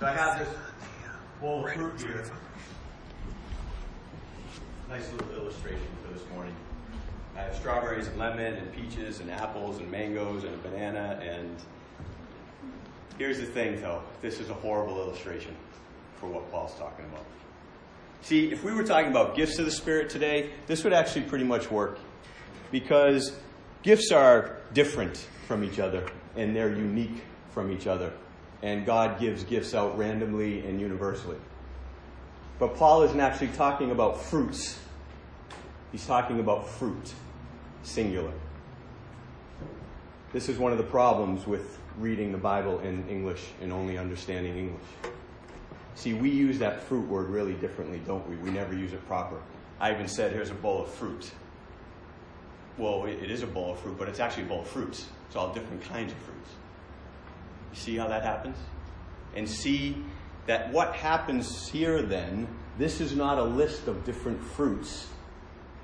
So I have this bowl of fruit here. Nice little illustration for this morning. I have strawberries and lemon and peaches and apples and mangoes and a banana and here's the thing though. This is a horrible illustration for what Paul's talking about. See, if we were talking about gifts of the Spirit today, this would actually pretty much work because gifts are different from each other and they're unique from each other. And God gives gifts out randomly and universally. But Paul isn't actually talking about fruits, he's talking about fruit, singular. This is one of the problems with reading the Bible in English and only understanding English. See, we use that fruit word really differently, don't we? We never use it proper. I even said, here's a bowl of fruit. Well, it is a bowl of fruit, but it's actually a bowl of fruits. It's all different kinds of fruits. See how that happens? And see that what happens here then, this is not a list of different fruits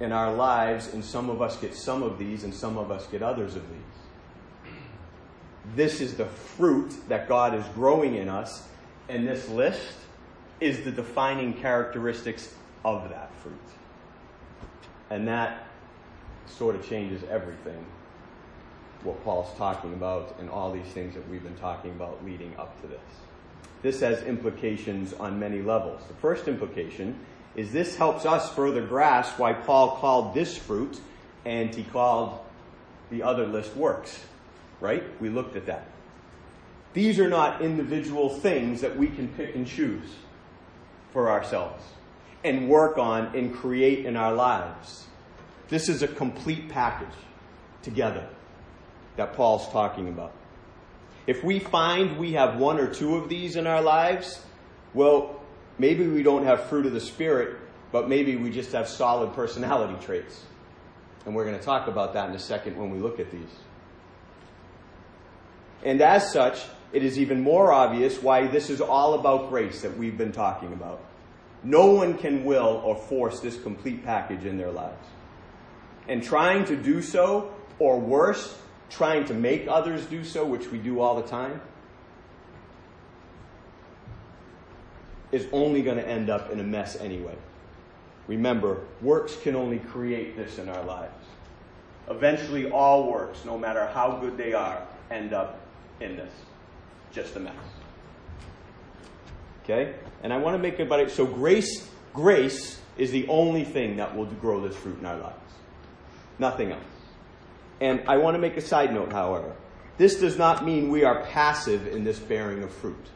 in our lives, and some of us get some of these, and some of us get others of these. This is the fruit that God is growing in us, and this list is the defining characteristics of that fruit. And that sort of changes everything, what Paul's talking about, and all these things that we've been talking about leading up to this. This has implications on many levels. The first implication is this helps us further grasp why Paul called this fruit and he called the other list works. Right? We looked at that. These are not individual things that we can pick and choose for ourselves and work on and create in our lives. This is a complete package together that Paul's talking about. If we find we have one or two of these in our lives, well, maybe we don't have fruit of the Spirit, but maybe we just have solid personality traits. And we're going to talk about that in a second when we look at these. And as such, it is even more obvious why this is all about grace that we've been talking about. No one can will or force this complete package in their lives. And trying to do so, or worse, trying to make others do so, which we do all the time, is only going to end up in a mess anyway. Remember, works can only create this in our lives. Eventually, all works, no matter how good they are, end up in this. Just a mess. Okay? And I want to make about it. So grace, grace is the only thing that will grow this fruit in our lives. Nothing else. And I want to make a side note, however. This does not mean we are passive in this bearing of fruit.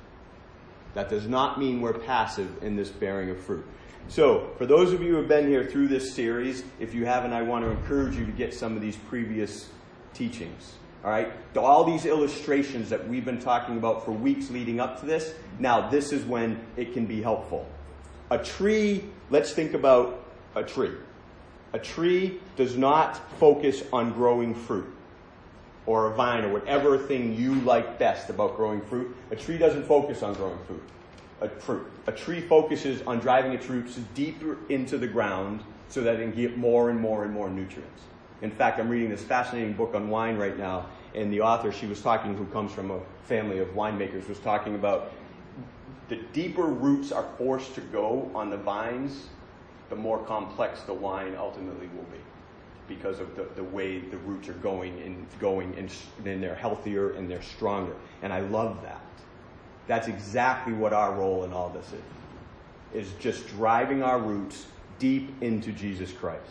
That does not mean we're passive in this bearing of fruit. So, for those of you who have been here through this series, if you haven't, I want to encourage you to get some of these previous teachings. All right? All these illustrations that we've been talking about for weeks leading up to this, now this is when it can be helpful. A tree, let's think about a tree. A tree does not focus on growing fruit or a vine or whatever thing you like best about growing fruit. A tree doesn't focus on growing fruit. A, fruit. a tree focuses on driving its roots deeper into the ground so that it can get more and more and more nutrients. In fact, I'm reading this fascinating book on wine right now, and the author she was talking, who comes from a family of winemakers, was talking about the deeper roots are forced to go on the vines, the more complex the wine ultimately will be because of the, the way the roots are going and going and, and they're healthier and they're stronger. And I love that. That's exactly what our role in all this is. Is just driving our roots deep into Jesus Christ.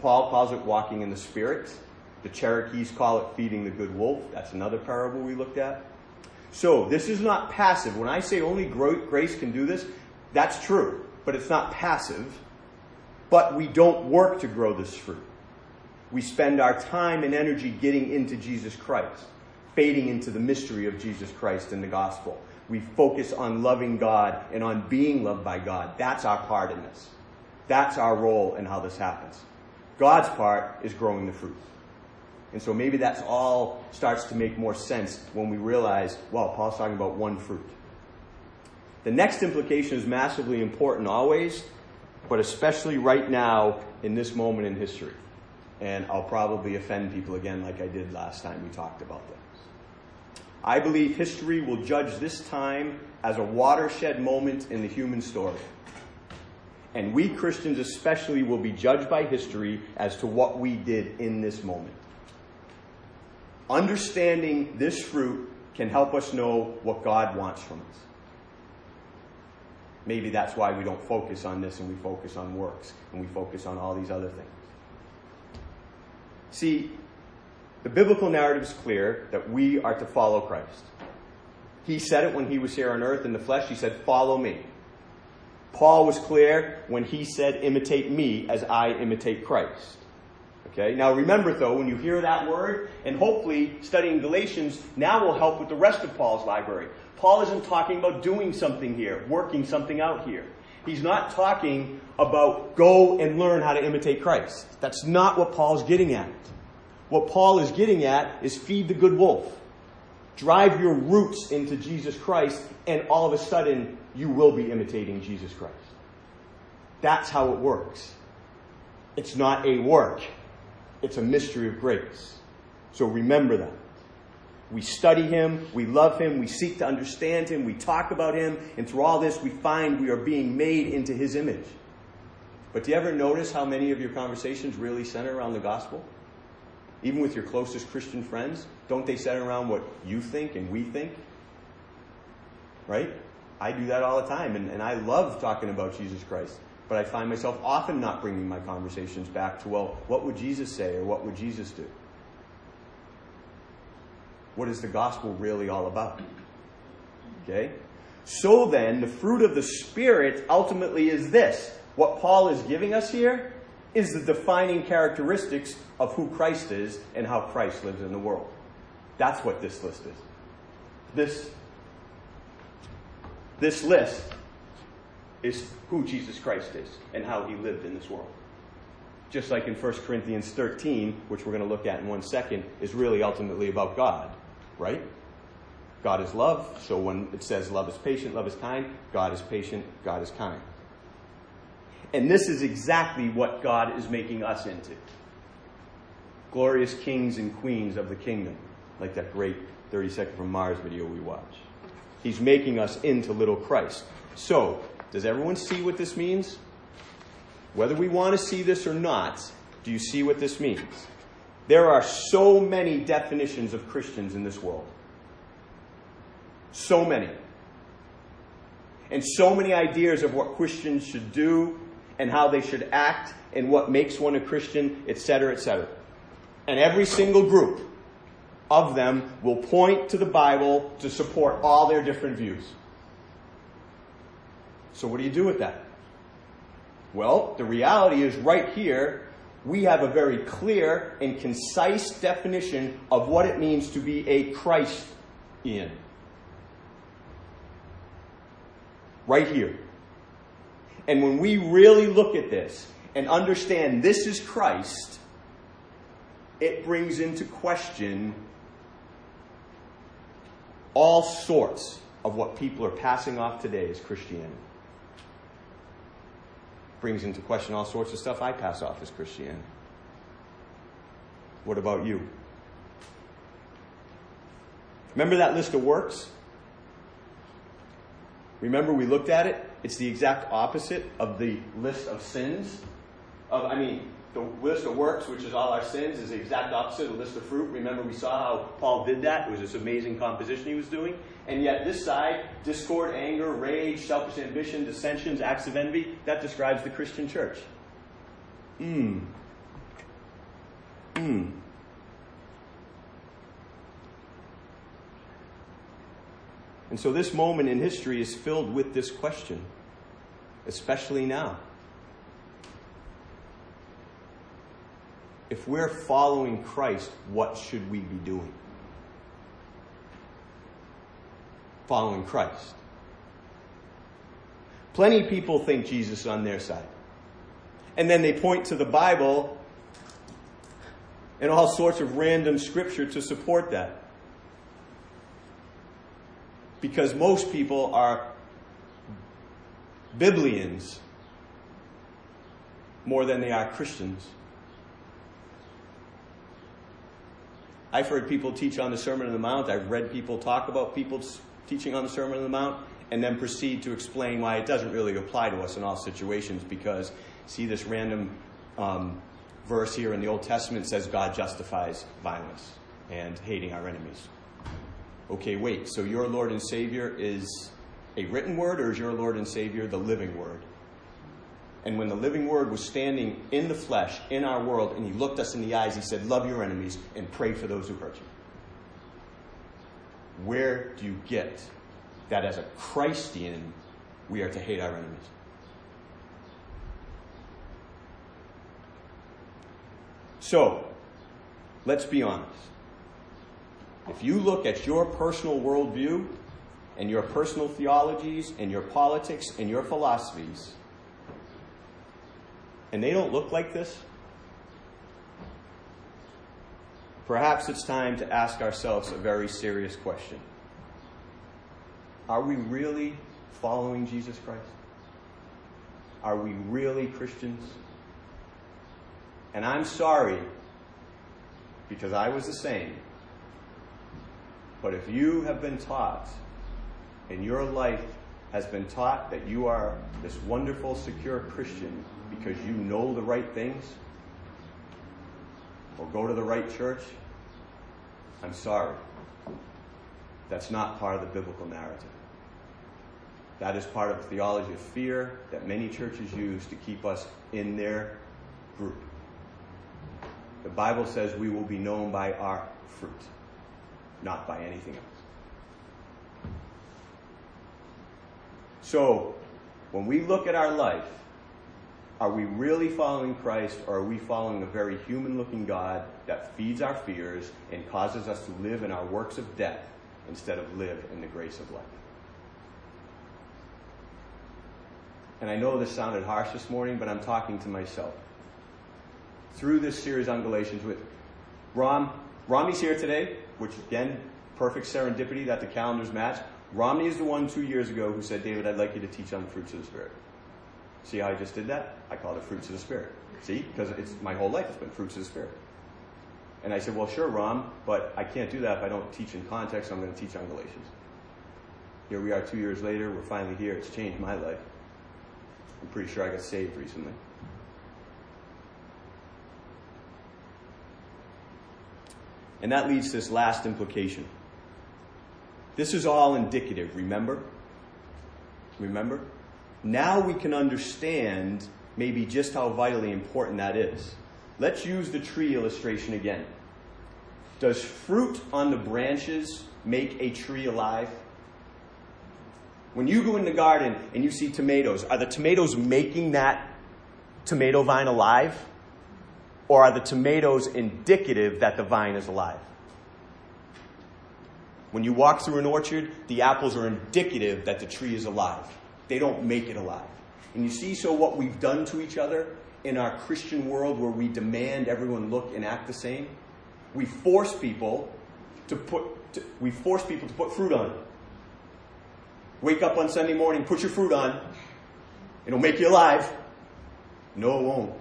Paul calls it walking in the Spirit. The Cherokees call it feeding the good wolf. That's another parable we looked at. So, this is not passive. When I say only grace can do this, that's true, but it's not passive. But we don't work to grow this fruit. We spend our time and energy getting into Jesus Christ, fading into the mystery of Jesus Christ in the gospel. We focus on loving God and on being loved by God. That's our part in this. That's our role in how this happens. God's part is growing the fruit. And so maybe that's all starts to make more sense when we realize, well, Paul's talking about one fruit. The next implication is massively important always, but especially right now in this moment in history. And I'll probably offend people again like I did last time we talked about this. I believe history will judge this time as a watershed moment in the human story. And we Christians, especially, will be judged by history as to what we did in this moment. Understanding this fruit can help us know what God wants from us. Maybe that's why we don't focus on this and we focus on works and we focus on all these other things. See, the biblical narrative is clear that we are to follow Christ. He said it when he was here on earth in the flesh. He said, Follow me. Paul was clear when he said, Imitate me as I imitate Christ. Okay, now remember though, when you hear that word, and hopefully studying Galatians now will help with the rest of Paul's library. Paul isn't talking about doing something here, working something out here. He's not talking about go and learn how to imitate Christ. That's not what Paul's getting at. What Paul is getting at is feed the good wolf. Drive your roots into Jesus Christ, and all of a sudden, you will be imitating Jesus Christ. That's how it works. It's not a work, it's a mystery of grace. So remember that. We study him, we love him, we seek to understand him, we talk about him, and through all this, we find we are being made into his image. But do you ever notice how many of your conversations really center around the gospel? Even with your closest Christian friends, don't they center around what you think and we think? Right? I do that all the time, and, and I love talking about Jesus Christ. But I find myself often not bringing my conversations back to, well, what would Jesus say or what would Jesus do? What is the gospel really all about? Okay? So then, the fruit of the Spirit ultimately is this. What Paul is giving us here is the defining characteristics of who Christ is and how Christ lives in the world. That's what this list is. This, this list is who Jesus Christ is and how he lived in this world. Just like in 1 Corinthians 13, which we're going to look at in one second, is really ultimately about God, right? God is love, so when it says love is patient, love is kind, God is patient, God is kind. And this is exactly what God is making us into glorious kings and queens of the kingdom, like that great 30 second from Mars video we watch. He's making us into little Christ. So, does everyone see what this means? Whether we want to see this or not, do you see what this means? There are so many definitions of Christians in this world. So many. And so many ideas of what Christians should do and how they should act and what makes one a Christian, etc., etc. And every single group of them will point to the Bible to support all their different views. So, what do you do with that? Well, the reality is right here, we have a very clear and concise definition of what it means to be a Christian. Right here. And when we really look at this and understand this is Christ, it brings into question all sorts of what people are passing off today as Christianity. Brings into question all sorts of stuff I pass off as Christianity. What about you? Remember that list of works? Remember we looked at it? It's the exact opposite of the list of sins. Of, I mean, the list of works, which is all our sins, is the exact opposite of the list of fruit. Remember, we saw how Paul did that. It was this amazing composition he was doing. And yet, this side, discord, anger, rage, selfish ambition, dissensions, acts of envy, that describes the Christian church. Mmm. Mmm. And so, this moment in history is filled with this question, especially now. if we're following Christ, what should we be doing? Following Christ. Plenty of people think Jesus is on their side. And then they point to the Bible and all sorts of random scripture to support that. Because most people are Biblians more than they are Christians. I've heard people teach on the Sermon on the Mount. I've read people talk about people teaching on the Sermon on the Mount and then proceed to explain why it doesn't really apply to us in all situations because, see, this random um, verse here in the Old Testament says God justifies violence and hating our enemies. Okay, wait, so your Lord and Savior is a written word or is your Lord and Savior the living word? And when the living word was standing in the flesh, in our world, and he looked us in the eyes, he said, Love your enemies and pray for those who hurt you. Where do you get that as a Christian, we are to hate our enemies? So, let's be honest. If you look at your personal worldview and your personal theologies and your politics and your philosophies, and they don't look like this, perhaps it's time to ask ourselves a very serious question. Are we really following Jesus Christ? Are we really Christians? And I'm sorry because I was the same. But if you have been taught and your life has been taught that you are this wonderful, secure Christian because you know the right things or go to the right church, I'm sorry. That's not part of the biblical narrative. That is part of the theology of fear that many churches use to keep us in their group. The Bible says we will be known by our fruit, not by anything else. So, when we look at our life, are we really following Christ or are we following a very human looking God that feeds our fears and causes us to live in our works of death instead of live in the grace of life? And I know this sounded harsh this morning, but I'm talking to myself. Through this series on Galatians with Rom, Romney's here today, which again, perfect serendipity that the calendars match. Romney is the one two years ago who said, David, I'd like you to teach on the fruits of the Spirit. See how I just did that? I called it fruits of the Spirit. See? Because it's my whole life has been fruits of the Spirit. And I said, Well, sure, Rom, but I can't do that if I don't teach in context. I'm going to teach on Galatians. Here we are two years later. We're finally here. It's changed my life. I'm pretty sure I got saved recently. And that leads to this last implication. This is all indicative, remember? Remember? Now we can understand maybe just how vitally important that is. Let's use the tree illustration again. Does fruit on the branches make a tree alive? When you go in the garden and you see tomatoes, are the tomatoes making that tomato vine alive? Or are the tomatoes indicative that the vine is alive? When you walk through an orchard, the apples are indicative that the tree is alive. They don't make it alive. And you see, so what we've done to each other in our Christian world where we demand everyone look and act the same, we force people to put, to, we force people to put fruit on. Wake up on Sunday morning, put your fruit on. It'll make you alive. No, it won't.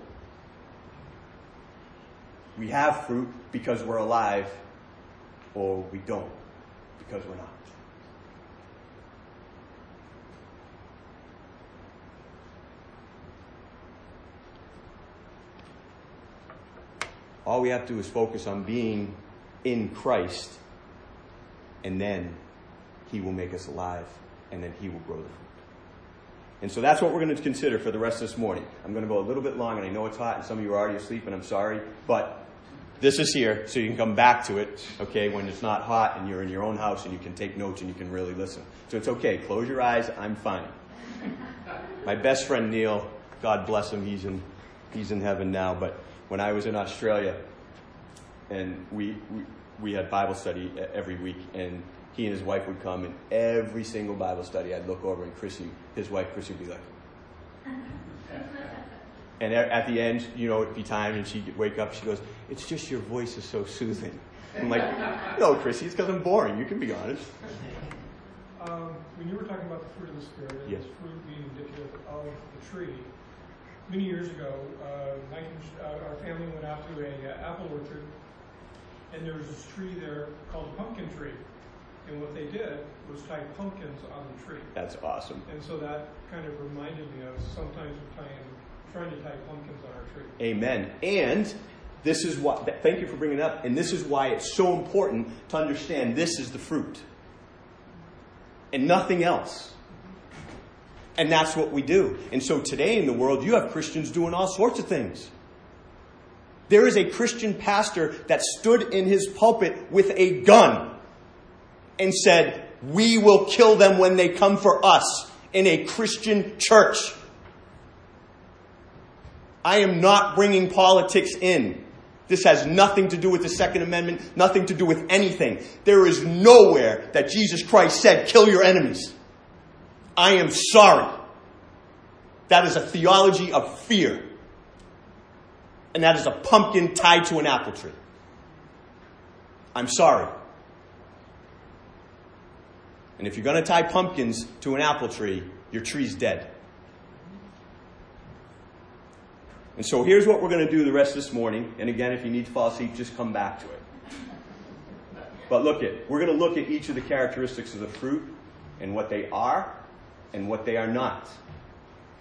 We have fruit because we're alive, or we don't because we're not. All we have to do is focus on being in Christ, and then He will make us alive, and then He will grow the fruit. And so that's what we're going to consider for the rest of this morning. I'm going to go a little bit long, and I know it's hot, and some of you are already asleep, and I'm sorry, but this is here, so you can come back to it, okay, when it's not hot and you're in your own house and you can take notes and you can really listen. So it's okay. Close your eyes. I'm fine. My best friend Neil, God bless him, he's in, he's in heaven now, but when I was in Australia and we, we, we had Bible study every week and he and his wife would come and every single Bible study I'd look over and Chrissy, his wife Chrissy would be like, and at the end, you know, it'd be time and she'd wake up, she goes, It's just your voice is so soothing. I'm like, No, Chrissy, it's because I'm boring. You can be honest. Um, when you were talking about the fruit of the Spirit, and yes. fruit being indicative of the tree, many years ago, uh, 19, uh, our family went out to a uh, apple orchard. and there was this tree there called a pumpkin tree. And what they did was tie pumpkins on the tree. That's awesome. And so that kind of reminded me of sometimes we're tying, trying to tie pumpkins on our tree. Amen. And this is what, thank you for bringing it up. And this is why it's so important to understand this is the fruit and nothing else. And that's what we do. And so today in the world, you have Christians doing all sorts of things. There is a Christian pastor that stood in his pulpit with a gun and said, We will kill them when they come for us in a Christian church. I am not bringing politics in. This has nothing to do with the Second Amendment, nothing to do with anything. There is nowhere that Jesus Christ said, kill your enemies. I am sorry. That is a theology of fear. And that is a pumpkin tied to an apple tree. I'm sorry. And if you're going to tie pumpkins to an apple tree, your tree's dead. And so here's what we're going to do the rest of this morning. And again, if you need to fall asleep, just come back to it. But look at, we're going to look at each of the characteristics of the fruit and what they are and what they are not,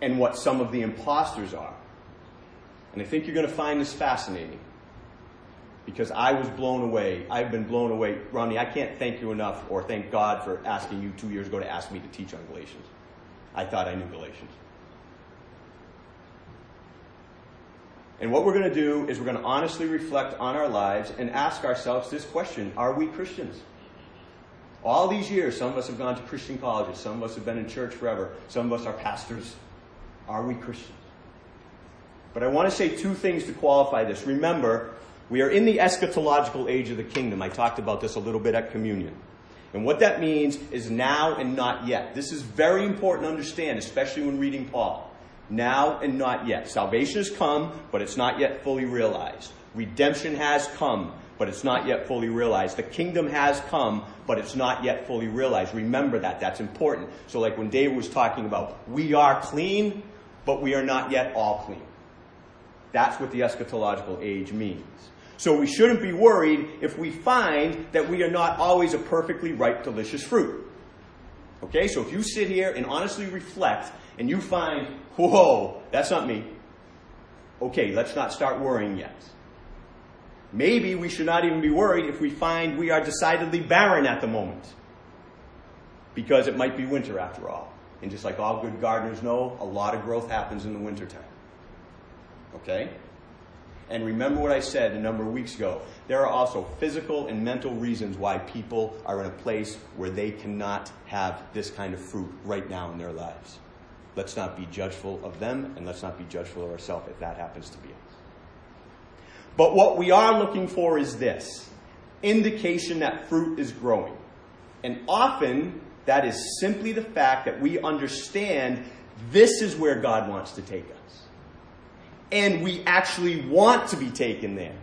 and what some of the imposters are. And I think you're going to find this fascinating because I was blown away. I've been blown away. Ronnie, I can't thank you enough or thank God for asking you two years ago to ask me to teach on Galatians. I thought I knew Galatians. And what we're going to do is we're going to honestly reflect on our lives and ask ourselves this question Are we Christians? All these years, some of us have gone to Christian colleges, some of us have been in church forever, some of us are pastors. Are we Christians? But I want to say two things to qualify this. Remember, we are in the eschatological age of the kingdom. I talked about this a little bit at communion. And what that means is now and not yet. This is very important to understand, especially when reading Paul. Now and not yet. Salvation has come, but it's not yet fully realized. Redemption has come, but it's not yet fully realized. The kingdom has come, but it's not yet fully realized. Remember that. That's important. So, like when David was talking about, we are clean, but we are not yet all clean. That's what the eschatological age means. So we shouldn't be worried if we find that we are not always a perfectly ripe, delicious fruit. Okay, so if you sit here and honestly reflect and you find, whoa, that's not me. Okay, let's not start worrying yet. Maybe we should not even be worried if we find we are decidedly barren at the moment. Because it might be winter after all. And just like all good gardeners know, a lot of growth happens in the wintertime. Okay? And remember what I said a number of weeks ago. There are also physical and mental reasons why people are in a place where they cannot have this kind of fruit right now in their lives. Let's not be judgeful of them, and let's not be judgeful of ourselves if that happens to be. But what we are looking for is this indication that fruit is growing. And often, that is simply the fact that we understand this is where God wants to take us. And we actually want to be taken there.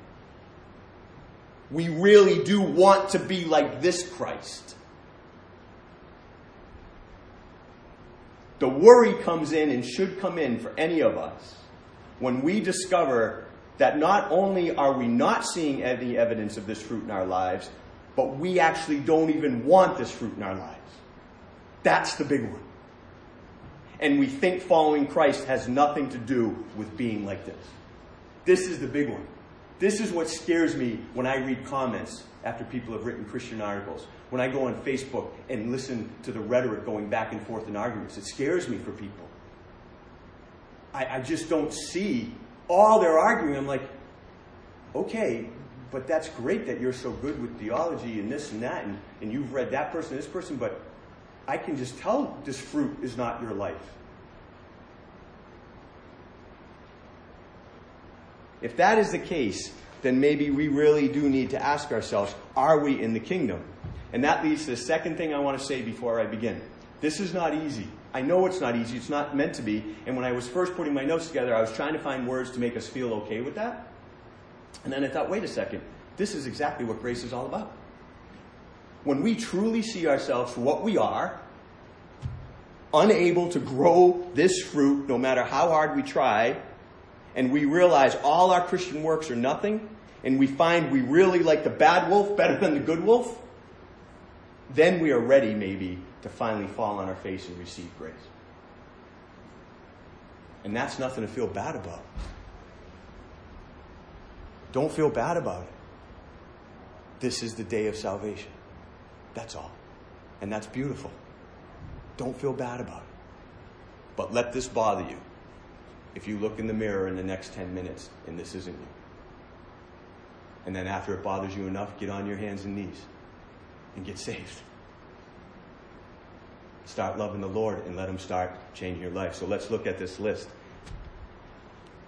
We really do want to be like this Christ. The worry comes in and should come in for any of us when we discover that not only are we not seeing any evidence of this fruit in our lives, but we actually don't even want this fruit in our lives. That's the big one. And we think following Christ has nothing to do with being like this. This is the big one. This is what scares me when I read comments after people have written Christian articles. When I go on Facebook and listen to the rhetoric going back and forth in arguments, it scares me for people. I, I just don't see all they're arguing. I'm like, okay, but that's great that you're so good with theology and this and that, and, and you've read that person, this person, but I can just tell this fruit is not your life. If that is the case, then maybe we really do need to ask ourselves are we in the kingdom? And that leads to the second thing I want to say before I begin. This is not easy. I know it's not easy. It's not meant to be. And when I was first putting my notes together, I was trying to find words to make us feel okay with that. And then I thought, wait a second. This is exactly what grace is all about. When we truly see ourselves for what we are, unable to grow this fruit no matter how hard we try, and we realize all our Christian works are nothing, and we find we really like the bad wolf better than the good wolf, then we are ready maybe to finally fall on our face and receive grace. And that's nothing to feel bad about. Don't feel bad about it. This is the day of salvation. That's all. And that's beautiful. Don't feel bad about it. But let this bother you if you look in the mirror in the next 10 minutes and this isn't you. And then after it bothers you enough, get on your hands and knees and get saved. Start loving the Lord and let Him start changing your life. So let's look at this list.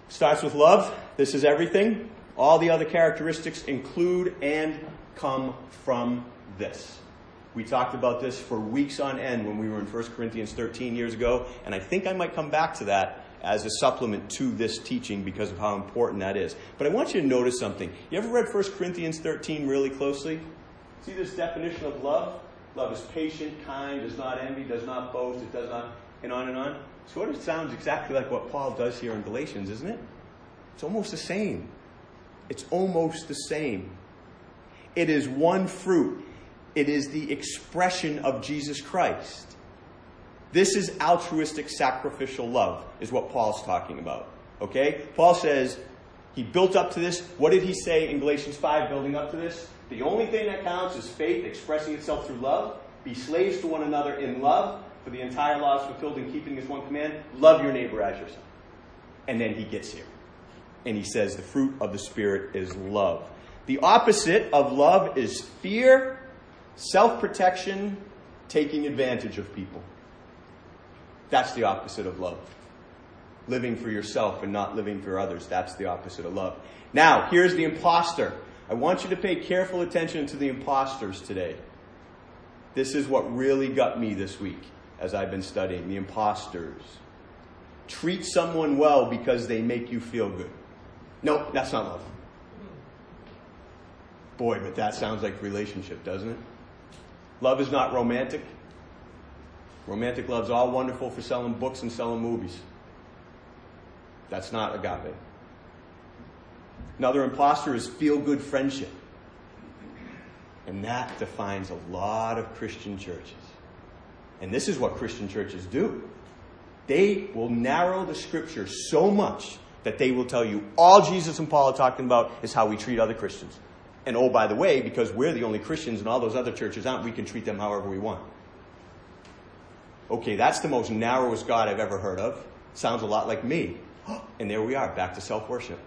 Starts with love. This is everything. All the other characteristics include and come from this. We talked about this for weeks on end when we were in 1 Corinthians 13 years ago, and I think I might come back to that as a supplement to this teaching because of how important that is. But I want you to notice something. You ever read 1 Corinthians 13 really closely? See this definition of love? Love is patient, kind, does not envy, does not boast, it does not, and on and on. Sort of sounds exactly like what Paul does here in Galatians, isn't it? It's almost the same. It's almost the same. It is one fruit. It is the expression of Jesus Christ. This is altruistic sacrificial love, is what Paul's talking about. Okay? Paul says he built up to this. What did he say in Galatians 5, building up to this? The only thing that counts is faith expressing itself through love. Be slaves to one another in love, for the entire law is fulfilled in keeping this one command love your neighbor as yourself. And then he gets here. And he says the fruit of the Spirit is love. The opposite of love is fear, self protection, taking advantage of people. That's the opposite of love. Living for yourself and not living for others. That's the opposite of love. Now, here's the impostor. I want you to pay careful attention to the imposters today. This is what really got me this week as I've been studying the imposters. Treat someone well because they make you feel good. No, that's not love. Boy, but that sounds like relationship, doesn't it? Love is not romantic. Romantic love's all wonderful for selling books and selling movies. That's not agape. Another impostor is feel good friendship. And that defines a lot of Christian churches. And this is what Christian churches do. They will narrow the scripture so much that they will tell you all Jesus and Paul are talking about is how we treat other Christians. And oh, by the way, because we're the only Christians and all those other churches aren't, we can treat them however we want. Okay, that's the most narrowest God I've ever heard of. Sounds a lot like me. And there we are, back to self worship.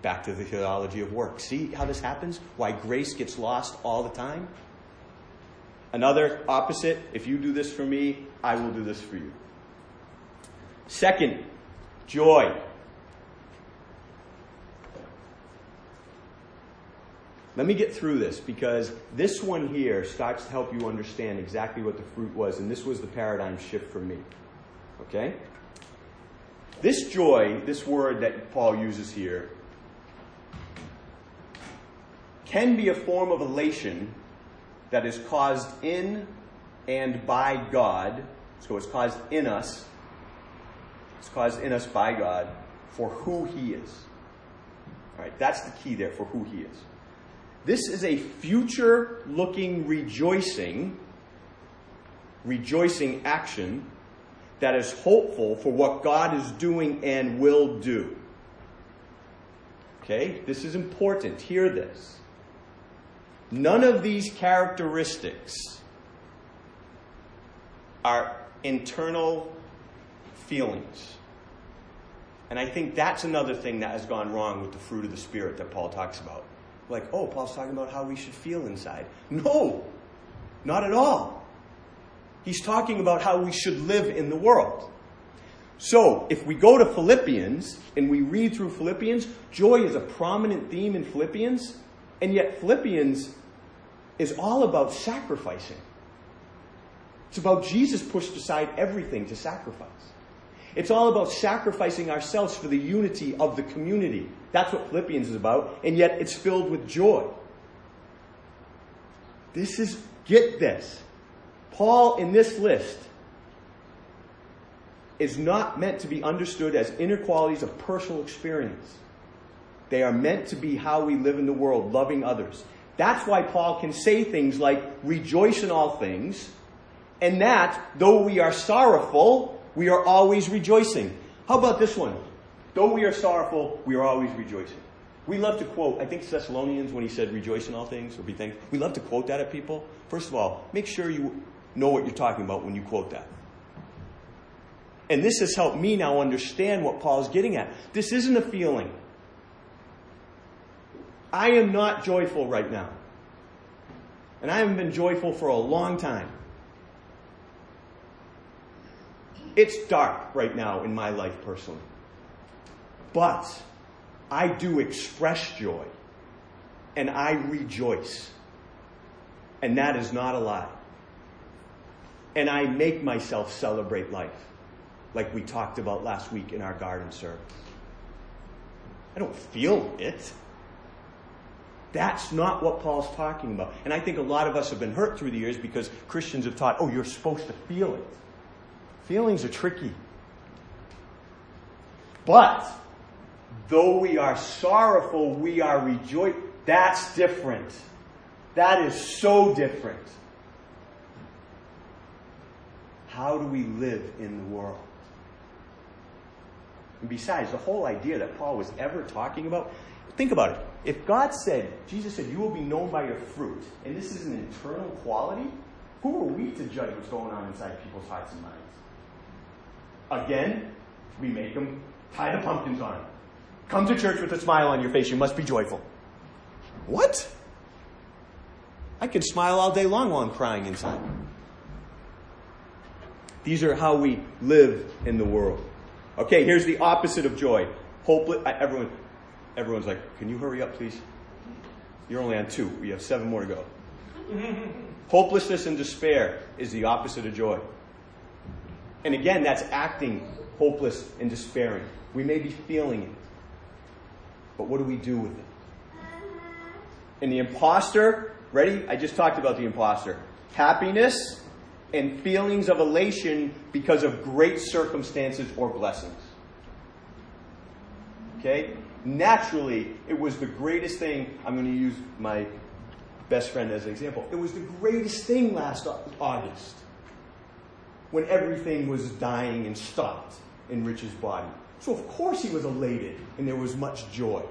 Back to the theology of work. See how this happens? Why grace gets lost all the time? Another opposite if you do this for me, I will do this for you. Second, joy. Let me get through this because this one here starts to help you understand exactly what the fruit was, and this was the paradigm shift for me. Okay? This joy, this word that Paul uses here, can be a form of elation that is caused in and by God. So it's caused in us. It's caused in us by God for who He is. All right, that's the key there for who He is. This is a future looking rejoicing, rejoicing action that is hopeful for what God is doing and will do. Okay, this is important. Hear this. None of these characteristics are internal feelings. And I think that's another thing that has gone wrong with the fruit of the Spirit that Paul talks about. Like, oh, Paul's talking about how we should feel inside. No, not at all. He's talking about how we should live in the world. So, if we go to Philippians and we read through Philippians, joy is a prominent theme in Philippians, and yet Philippians is all about sacrificing. It's about Jesus pushed aside everything to sacrifice. It's all about sacrificing ourselves for the unity of the community. That's what Philippians is about, and yet it's filled with joy. This is, get this. Paul in this list is not meant to be understood as inner qualities of personal experience. They are meant to be how we live in the world, loving others. That's why Paul can say things like, rejoice in all things, and that, though we are sorrowful, we are always rejoicing. How about this one? Though we are sorrowful, we are always rejoicing. We love to quote, I think Thessalonians when he said, rejoice in all things, or be thankful. We love to quote that at people. First of all, make sure you know what you're talking about when you quote that. And this has helped me now understand what Paul is getting at. This isn't a feeling. I am not joyful right now. And I haven't been joyful for a long time. It's dark right now in my life personally. But I do express joy and I rejoice. And that is not a lie. And I make myself celebrate life, like we talked about last week in our garden service. I don't feel it. That's not what Paul's talking about. And I think a lot of us have been hurt through the years because Christians have taught, oh, you're supposed to feel it. Feelings are tricky. But though we are sorrowful, we are rejoiced. That's different. That is so different. How do we live in the world? And besides, the whole idea that Paul was ever talking about, think about it. If God said, Jesus said, you will be known by your fruit, and this is an internal quality, who are we to judge what's going on inside people's hearts and minds? Again, we make them tie the pumpkins on. Come to church with a smile on your face. You must be joyful. What? I can smile all day long while I'm crying inside. These are how we live in the world. Okay, here's the opposite of joy. Hopeless. Everyone, everyone's like, "Can you hurry up, please?" You're only on two. We have seven more to go. Hopelessness and despair is the opposite of joy. And again, that's acting hopeless and despairing. We may be feeling it. But what do we do with it? And the imposter, ready? I just talked about the imposter. Happiness and feelings of elation because of great circumstances or blessings. Okay? Naturally, it was the greatest thing. I'm going to use my best friend as an example. It was the greatest thing last August when everything was dying and stopped in Rich's body. So, of course, he was elated and there was much joy.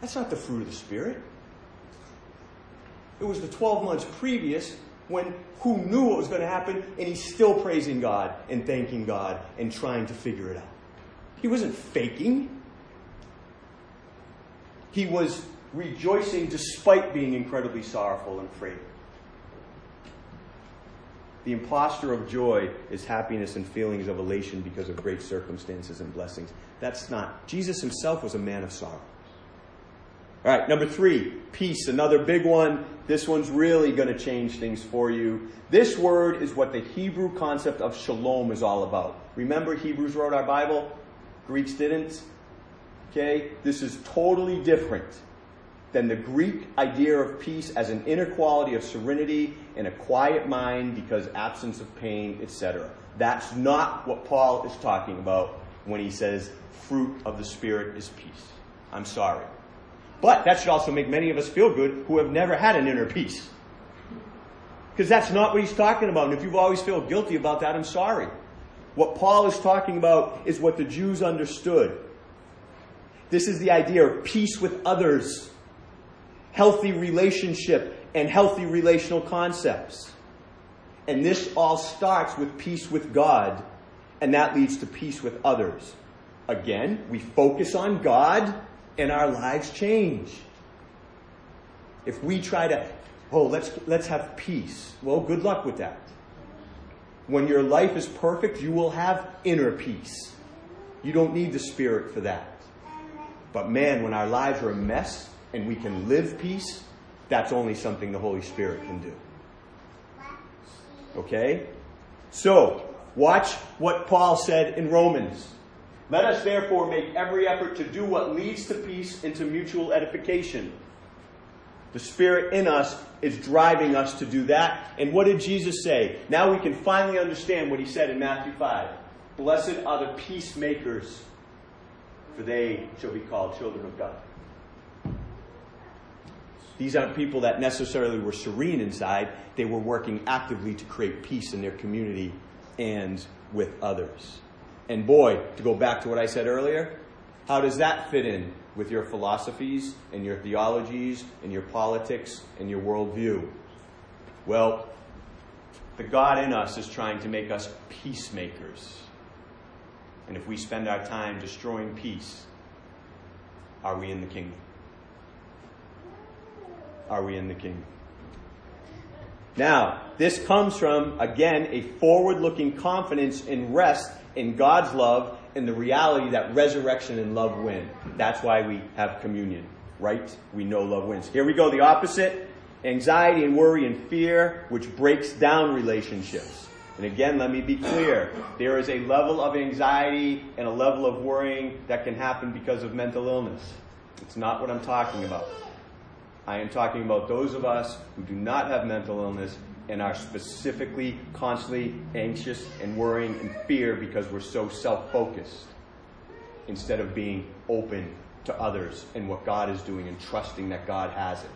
That's not the fruit of the Spirit. It was the 12 months previous when who knew what was going to happen and he's still praising God and thanking God and trying to figure it out. He wasn't faking. He was rejoicing despite being incredibly sorrowful and afraid. The impostor of joy is happiness and feelings of elation because of great circumstances and blessings. That's not. Jesus himself was a man of sorrow. All right, number three, peace, another big one. This one's really going to change things for you. This word is what the Hebrew concept of shalom is all about. Remember, Hebrews wrote our Bible, Greeks didn't. Okay, this is totally different than the Greek idea of peace as an inner quality of serenity and a quiet mind because absence of pain, etc. That's not what Paul is talking about when he says fruit of the Spirit is peace. I'm sorry. But that should also make many of us feel good who have never had an inner peace. Because that's not what he's talking about. And if you've always felt guilty about that, I'm sorry. What Paul is talking about is what the Jews understood. This is the idea of peace with others healthy relationship, and healthy relational concepts. And this all starts with peace with God, and that leads to peace with others. Again, we focus on God, and our lives change. If we try to, oh, let's, let's have peace, well, good luck with that. When your life is perfect, you will have inner peace. You don't need the Spirit for that. But man, when our lives are a mess, and we can live peace, that's only something the Holy Spirit can do. Okay? So, watch what Paul said in Romans. Let us therefore make every effort to do what leads to peace and to mutual edification. The Spirit in us is driving us to do that. And what did Jesus say? Now we can finally understand what he said in Matthew 5. Blessed are the peacemakers, for they shall be called children of God. These aren't people that necessarily were serene inside. They were working actively to create peace in their community and with others. And boy, to go back to what I said earlier, how does that fit in with your philosophies and your theologies and your politics and your worldview? Well, the God in us is trying to make us peacemakers. And if we spend our time destroying peace, are we in the kingdom? Are we in the kingdom? Now, this comes from, again, a forward looking confidence and rest in God's love and the reality that resurrection and love win. That's why we have communion, right? We know love wins. Here we go, the opposite anxiety and worry and fear, which breaks down relationships. And again, let me be clear. There is a level of anxiety and a level of worrying that can happen because of mental illness. It's not what I'm talking about. I am talking about those of us who do not have mental illness and are specifically constantly anxious and worrying and fear because we're so self focused instead of being open to others and what God is doing and trusting that God has it,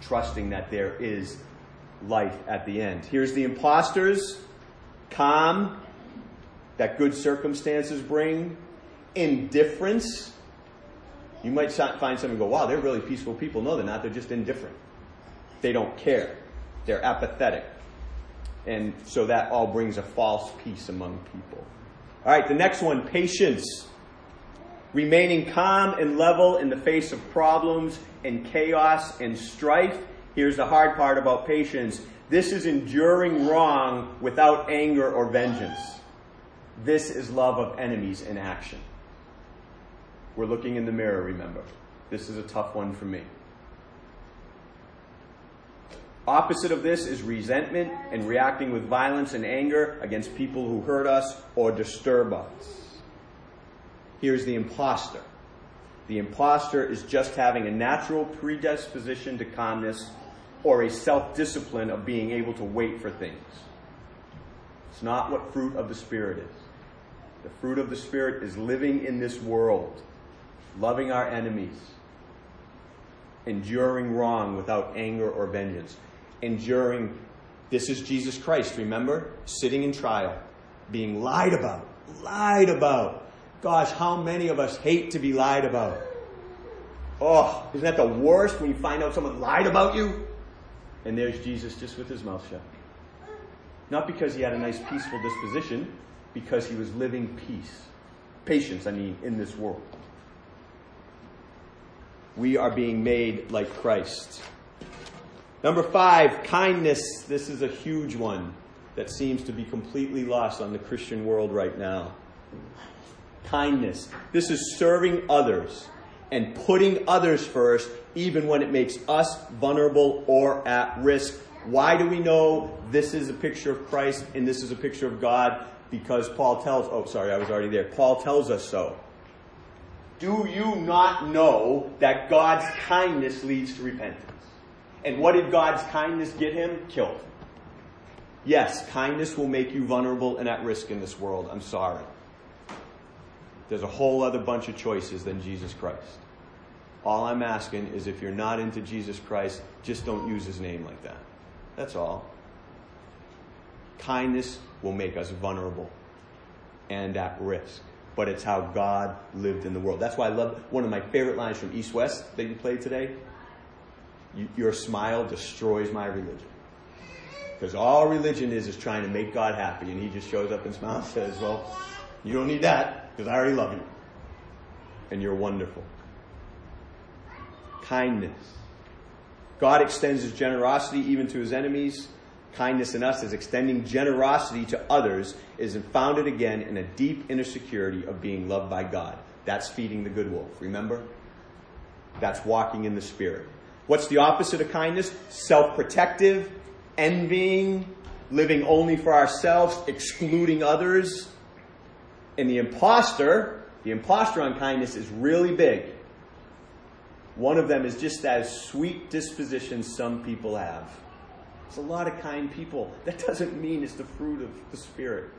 trusting that there is life at the end. Here's the imposters calm that good circumstances bring, indifference. You might find someone go, wow, they're really peaceful people. No, they're not. They're just indifferent. They don't care. They're apathetic. And so that all brings a false peace among people. All right, the next one patience. Remaining calm and level in the face of problems and chaos and strife. Here's the hard part about patience this is enduring wrong without anger or vengeance. This is love of enemies in action. We're looking in the mirror, remember. This is a tough one for me. Opposite of this is resentment and reacting with violence and anger against people who hurt us or disturb us. Here's the impostor. The impostor is just having a natural predisposition to calmness or a self discipline of being able to wait for things. It's not what fruit of the Spirit is. The fruit of the Spirit is living in this world, loving our enemies, enduring wrong without anger or vengeance enduring. This is Jesus Christ, remember? Sitting in trial, being lied about. Lied about. Gosh, how many of us hate to be lied about? Oh, isn't that the worst when you find out someone lied about you? And there's Jesus just with his mouth shut. Not because he had a nice, peaceful disposition, because he was living peace. Patience, I mean, in this world. We are being made like Christ. Number five, kindness. This is a huge one that seems to be completely lost on the Christian world right now. Kindness. This is serving others and putting others first, even when it makes us vulnerable or at risk. Why do we know this is a picture of Christ and this is a picture of God? Because Paul tells, oh, sorry, I was already there. Paul tells us so. Do you not know that God's kindness leads to repentance? And what did God's kindness get him? Killed. Yes, kindness will make you vulnerable and at risk in this world. I'm sorry. There's a whole other bunch of choices than Jesus Christ. All I'm asking is if you're not into Jesus Christ, just don't use his name like that. That's all. Kindness will make us vulnerable and at risk. But it's how God lived in the world. That's why I love one of my favorite lines from East West that you played today your smile destroys my religion. Because all religion is is trying to make God happy, and He just shows up and smiles and says, Well, you don't need that, because I already love you. And you're wonderful. Kindness. God extends His generosity even to His enemies. Kindness in us is extending generosity to others, is founded again in a deep inner security of being loved by God. That's feeding the good wolf, remember? That's walking in the Spirit. What's the opposite of kindness? Self protective, envying, living only for ourselves, excluding others. And the impostor, the impostor on kindness is really big. One of them is just that sweet disposition some people have. It's a lot of kind people. That doesn't mean it's the fruit of the Spirit.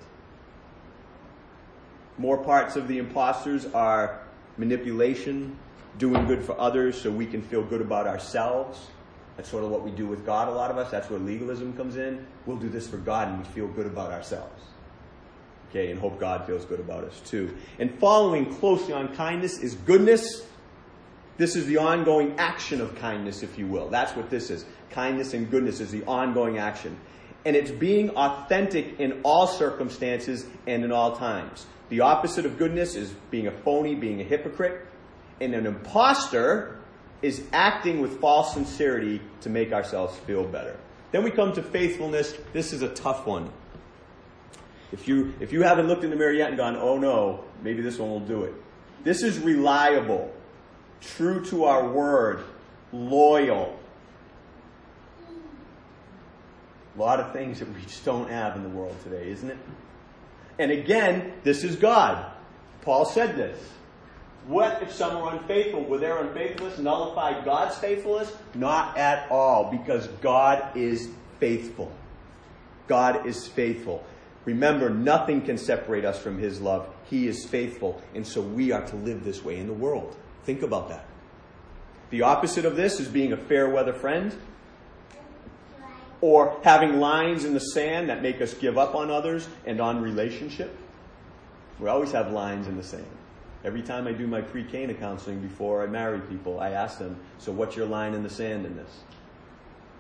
More parts of the imposters are manipulation, doing good for others so we can feel good about ourselves, That's sort of what we do with God, a lot of us. That's where legalism comes in. We'll do this for God and we feel good about ourselves. Okay, and hope God feels good about us too. And following closely on kindness is goodness. This is the ongoing action of kindness, if you will. That's what this is. Kindness and goodness is the ongoing action. And it's being authentic in all circumstances and in all times. The opposite of goodness is being a phony, being a hypocrite. And an impostor is acting with false sincerity to make ourselves feel better. Then we come to faithfulness. This is a tough one. If you, if you haven't looked in the mirror yet and gone, oh no, maybe this one will do it. This is reliable, true to our word, loyal. A lot of things that we just don't have in the world today, isn't it? And again, this is God. Paul said this. What if some are unfaithful? Will their unfaithfulness nullify God's faithfulness? Not at all, because God is faithful. God is faithful. Remember, nothing can separate us from His love. He is faithful, and so we are to live this way in the world. Think about that. The opposite of this is being a fair weather friend or having lines in the sand that make us give up on others and on relationship. We always have lines in the sand. Every time I do my pre-Cana counseling before I marry people, I ask them, so what's your line in the sand in this?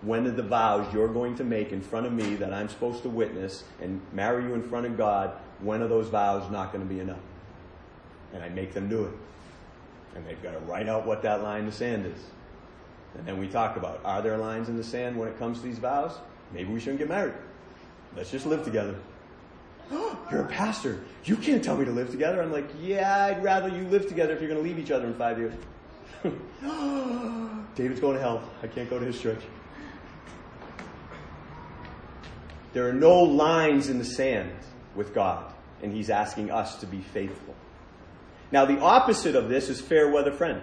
When are the vows you're going to make in front of me that I'm supposed to witness and marry you in front of God, when are those vows not going to be enough? And I make them do it. And they've got to write out what that line in the sand is. And then we talk about, are there lines in the sand when it comes to these vows? Maybe we shouldn't get married. Let's just live together. you're a pastor. You can't tell me to live together. I'm like, yeah, I'd rather you live together if you're going to leave each other in five years. David's going to hell. I can't go to his church. There are no lines in the sand with God, and He's asking us to be faithful. Now, the opposite of this is fair weather friend.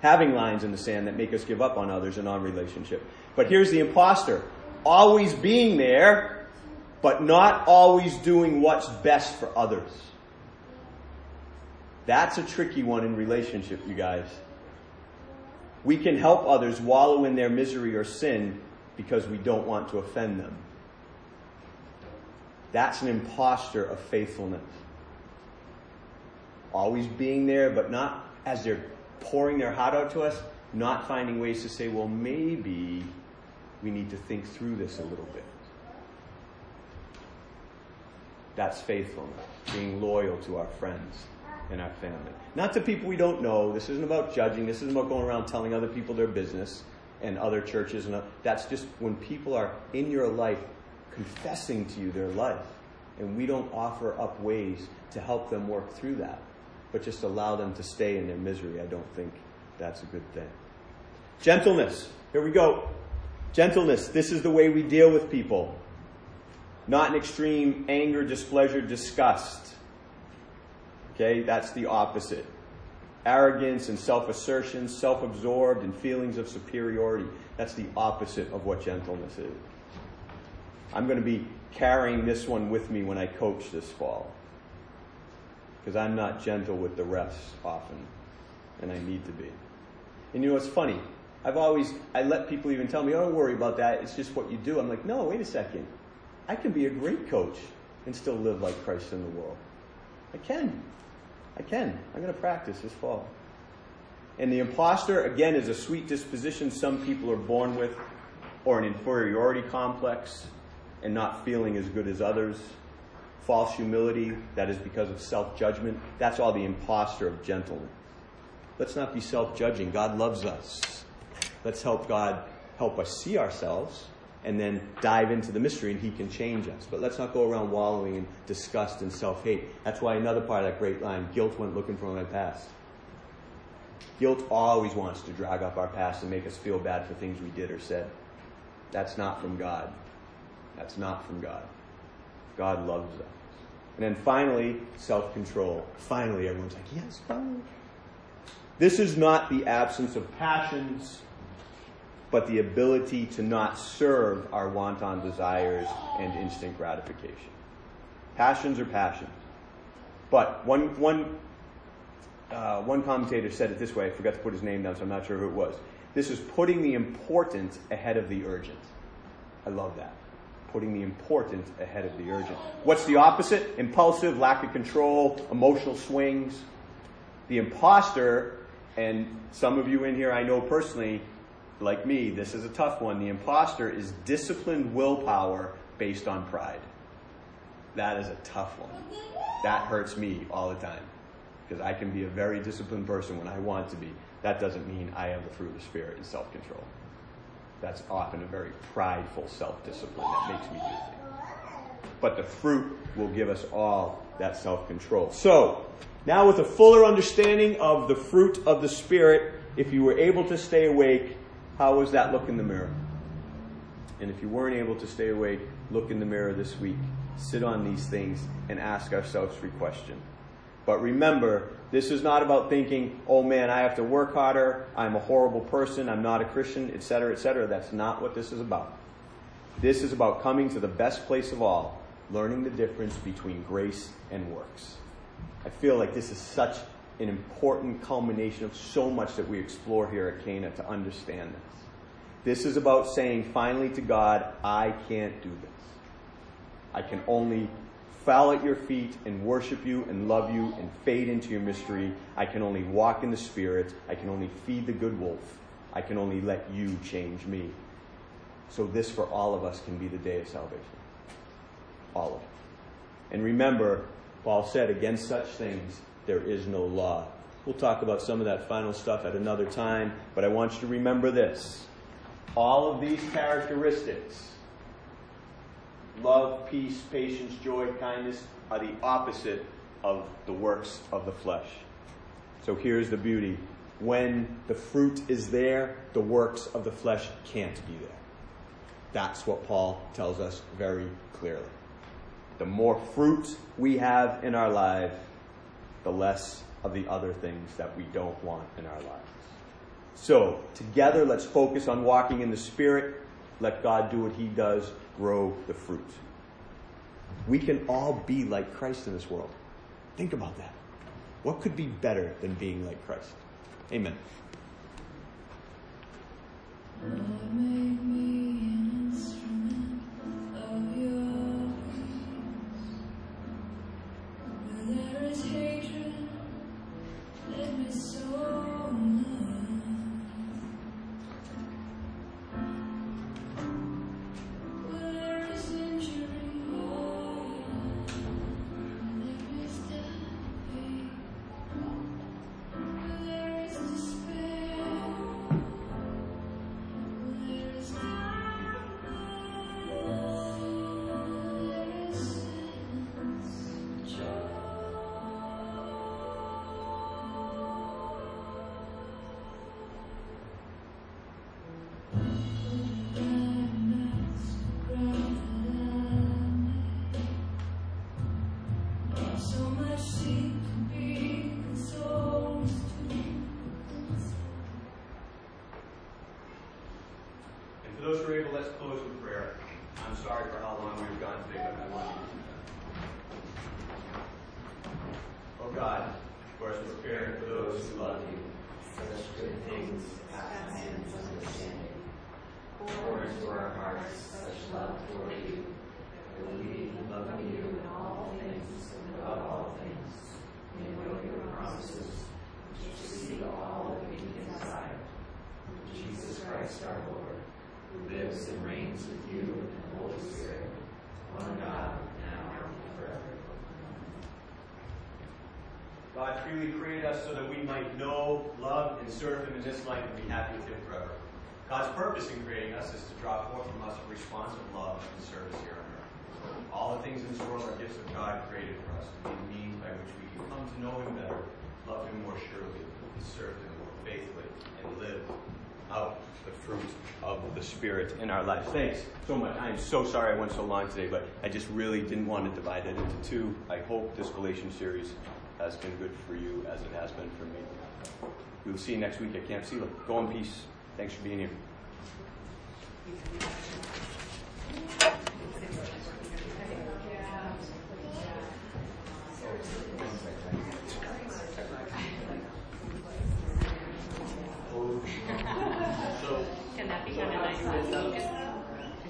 Having lines in the sand that make us give up on others and on relationship. But here's the imposter always being there, but not always doing what's best for others. That's a tricky one in relationship, you guys. We can help others wallow in their misery or sin because we don't want to offend them. That's an impostor of faithfulness. Always being there, but not as they're pouring their heart out to us, not finding ways to say, well, maybe we need to think through this a little bit. That's faithfulness, being loyal to our friends and our family. Not to people we don't know. This isn't about judging. This isn't about going around telling other people their business and other churches. And that's just when people are in your life confessing to you their life. And we don't offer up ways to help them work through that, but just allow them to stay in their misery. I don't think that's a good thing. Gentleness. Here we go. Gentleness. This is the way we deal with people. Not an extreme anger, displeasure, disgust. Okay, that's the opposite. Arrogance and self assertion, self absorbed, and feelings of superiority. That's the opposite of what gentleness is. I'm going to be carrying this one with me when I coach this fall. Because I'm not gentle with the rest often, and I need to be. And you know, it's funny. I've always, I let people even tell me, oh, don't worry about that. It's just what you do. I'm like, no, wait a second. I can be a great coach and still live like Christ in the world. I can. I can. I'm going to practice this fall. And the imposter, again, is a sweet disposition some people are born with, or an inferiority complex, and not feeling as good as others. False humility, that is because of self judgment. That's all the imposter of gentleness. Let's not be self judging. God loves us. Let's help God help us see ourselves and then dive into the mystery and he can change us. But let's not go around wallowing in disgust and self hate. That's why another part of that great line guilt went looking for my past. Guilt always wants to drag up our past and make us feel bad for things we did or said. That's not from God. That's not from God. God loves us. And then finally, self control. Finally, everyone's like, yes, finally. This is not the absence of passions but the ability to not serve our wanton desires and instant gratification. Passions are passions. But one, one, uh, one commentator said it this way, I forgot to put his name down, so I'm not sure who it was. This is putting the important ahead of the urgent. I love that. Putting the important ahead of the urgent. What's the opposite? Impulsive, lack of control, emotional swings. The imposter, and some of you in here I know personally, like me, this is a tough one. The imposter is disciplined willpower based on pride. That is a tough one. That hurts me all the time because I can be a very disciplined person when I want to be. That doesn't mean I have the fruit of the Spirit and self control. That's often a very prideful self discipline that makes me do things. But the fruit will give us all that self control. So, now with a fuller understanding of the fruit of the Spirit, if you were able to stay awake, how was that look in the mirror? And if you weren't able to stay awake, look in the mirror this week, sit on these things, and ask ourselves three questions. But remember, this is not about thinking, oh man, I have to work harder, I'm a horrible person, I'm not a Christian, etc., etc. That's not what this is about. This is about coming to the best place of all, learning the difference between grace and works. I feel like this is such an important culmination of so much that we explore here at Cana to understand this. This is about saying finally to God, I can't do this. I can only fall at your feet and worship you and love you and fade into your mystery. I can only walk in the Spirit. I can only feed the good wolf. I can only let you change me. So, this for all of us can be the day of salvation. All of it. And remember, Paul said, against such things there is no law. We'll talk about some of that final stuff at another time, but I want you to remember this. All of these characteristics love, peace, patience, joy, kindness are the opposite of the works of the flesh. So here's the beauty. When the fruit is there, the works of the flesh can't be there. That's what Paul tells us very clearly. The more fruit we have in our life, the less of the other things that we don't want in our lives. So, together, let's focus on walking in the Spirit. Let God do what He does grow the fruit. We can all be like Christ in this world. Think about that. What could be better than being like Christ? Amen. Mm-hmm. God, who are prepared for those who love you, such good things past man's understanding. Pour into our hearts such love for you, that we, loving you in all things and above all things, may know your promises, which see all that we can Jesus Christ our Lord, who lives and reigns with you in the Holy Spirit, one God, now and forever freely created us so that we might know, love, and serve Him in this life and be happy with Him forever. God's purpose in creating us is to draw forth from us a response of love and service here on earth. All the things in this world are gifts of God created for us to be means by which we can come to know Him better, love Him more surely, and serve Him more faithfully, and live out the fruit of the Spirit in our lives. Thanks so much. I am so sorry I went so long today, but I just really didn't want to divide it into two. I hope this Galatians series has been good for you as it has been for me. We will see you next week at Camp Sela. Go in peace. Thanks for being here. Can that be kind of nice?